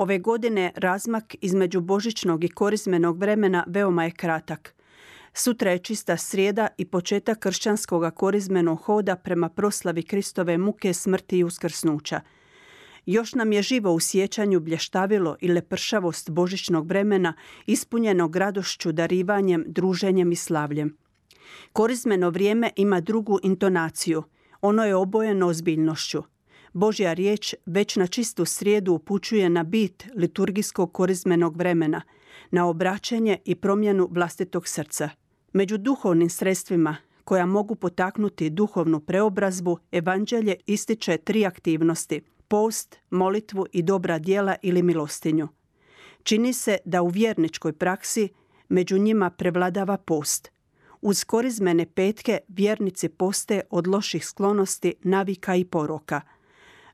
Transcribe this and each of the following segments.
Ove godine razmak između božićnog i korizmenog vremena veoma je kratak. Sutra je čista srijeda i početak kršćanskog korizmenog hoda prema proslavi Kristove muke, smrti i uskrsnuća. Još nam je živo u sjećanju blještavilo i lepršavost božićnog vremena ispunjeno radošću, darivanjem, druženjem i slavljem. Korizmeno vrijeme ima drugu intonaciju. Ono je obojeno ozbiljnošću. Božja riječ već na čistu srijedu upućuje na bit liturgijskog korizmenog vremena, na obraćanje i promjenu vlastitog srca. Među duhovnim sredstvima koja mogu potaknuti duhovnu preobrazbu, evanđelje ističe tri aktivnosti – post, molitvu i dobra djela ili milostinju. Čini se da u vjerničkoj praksi među njima prevladava post. Uz korizmene petke vjernici poste od loših sklonosti, navika i poroka –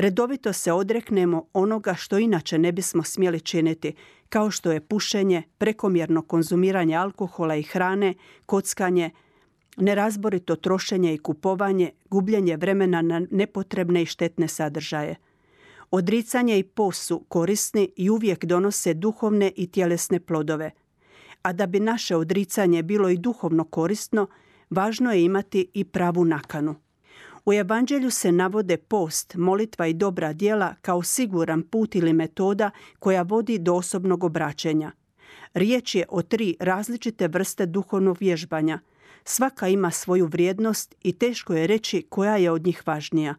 redovito se odreknemo onoga što inače ne bismo smjeli činiti, kao što je pušenje, prekomjerno konzumiranje alkohola i hrane, kockanje, nerazborito trošenje i kupovanje, gubljenje vremena na nepotrebne i štetne sadržaje. Odricanje i post su korisni i uvijek donose duhovne i tjelesne plodove. A da bi naše odricanje bilo i duhovno korisno, važno je imati i pravu nakanu. U evanđelju se navode post, molitva i dobra djela kao siguran put ili metoda koja vodi do osobnog obraćenja. Riječ je o tri različite vrste duhovnog vježbanja. Svaka ima svoju vrijednost i teško je reći koja je od njih važnija.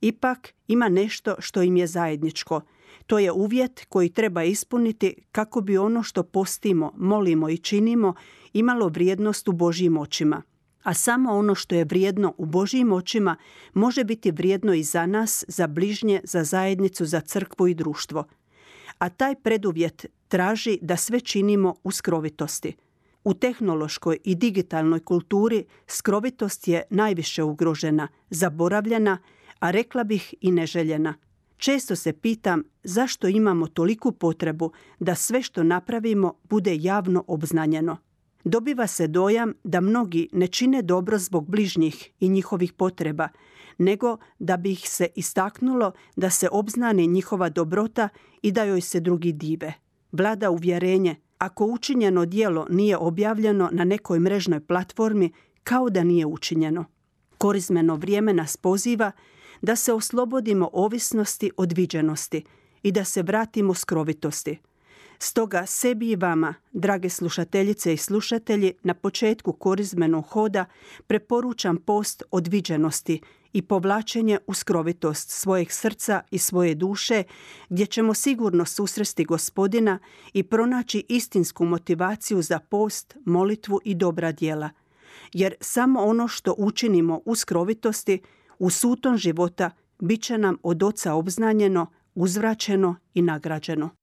Ipak ima nešto što im je zajedničko. To je uvjet koji treba ispuniti kako bi ono što postimo, molimo i činimo imalo vrijednost u Božjim očima a samo ono što je vrijedno u Božjim očima može biti vrijedno i za nas, za bližnje, za zajednicu, za crkvu i društvo. A taj preduvjet traži da sve činimo u skrovitosti. U tehnološkoj i digitalnoj kulturi skrovitost je najviše ugrožena, zaboravljena, a rekla bih i neželjena. Često se pitam zašto imamo toliku potrebu da sve što napravimo bude javno obznanjeno. Dobiva se dojam da mnogi ne čine dobro zbog bližnjih i njihovih potreba, nego da bi ih se istaknulo da se obznani njihova dobrota i da joj se drugi dive. Vlada uvjerenje, ako učinjeno dijelo nije objavljeno na nekoj mrežnoj platformi, kao da nije učinjeno. Korizmeno vrijeme nas poziva da se oslobodimo ovisnosti od viđenosti i da se vratimo skrovitosti – Stoga sebi i vama, drage slušateljice i slušatelji, na početku korizmenog hoda preporučam post odviđenosti i povlačenje u skrovitost svojeg srca i svoje duše, gdje ćemo sigurno susresti gospodina i pronaći istinsku motivaciju za post, molitvu i dobra djela. Jer samo ono što učinimo u skrovitosti, u suton života, bit će nam od oca obznanjeno, uzvraćeno i nagrađeno.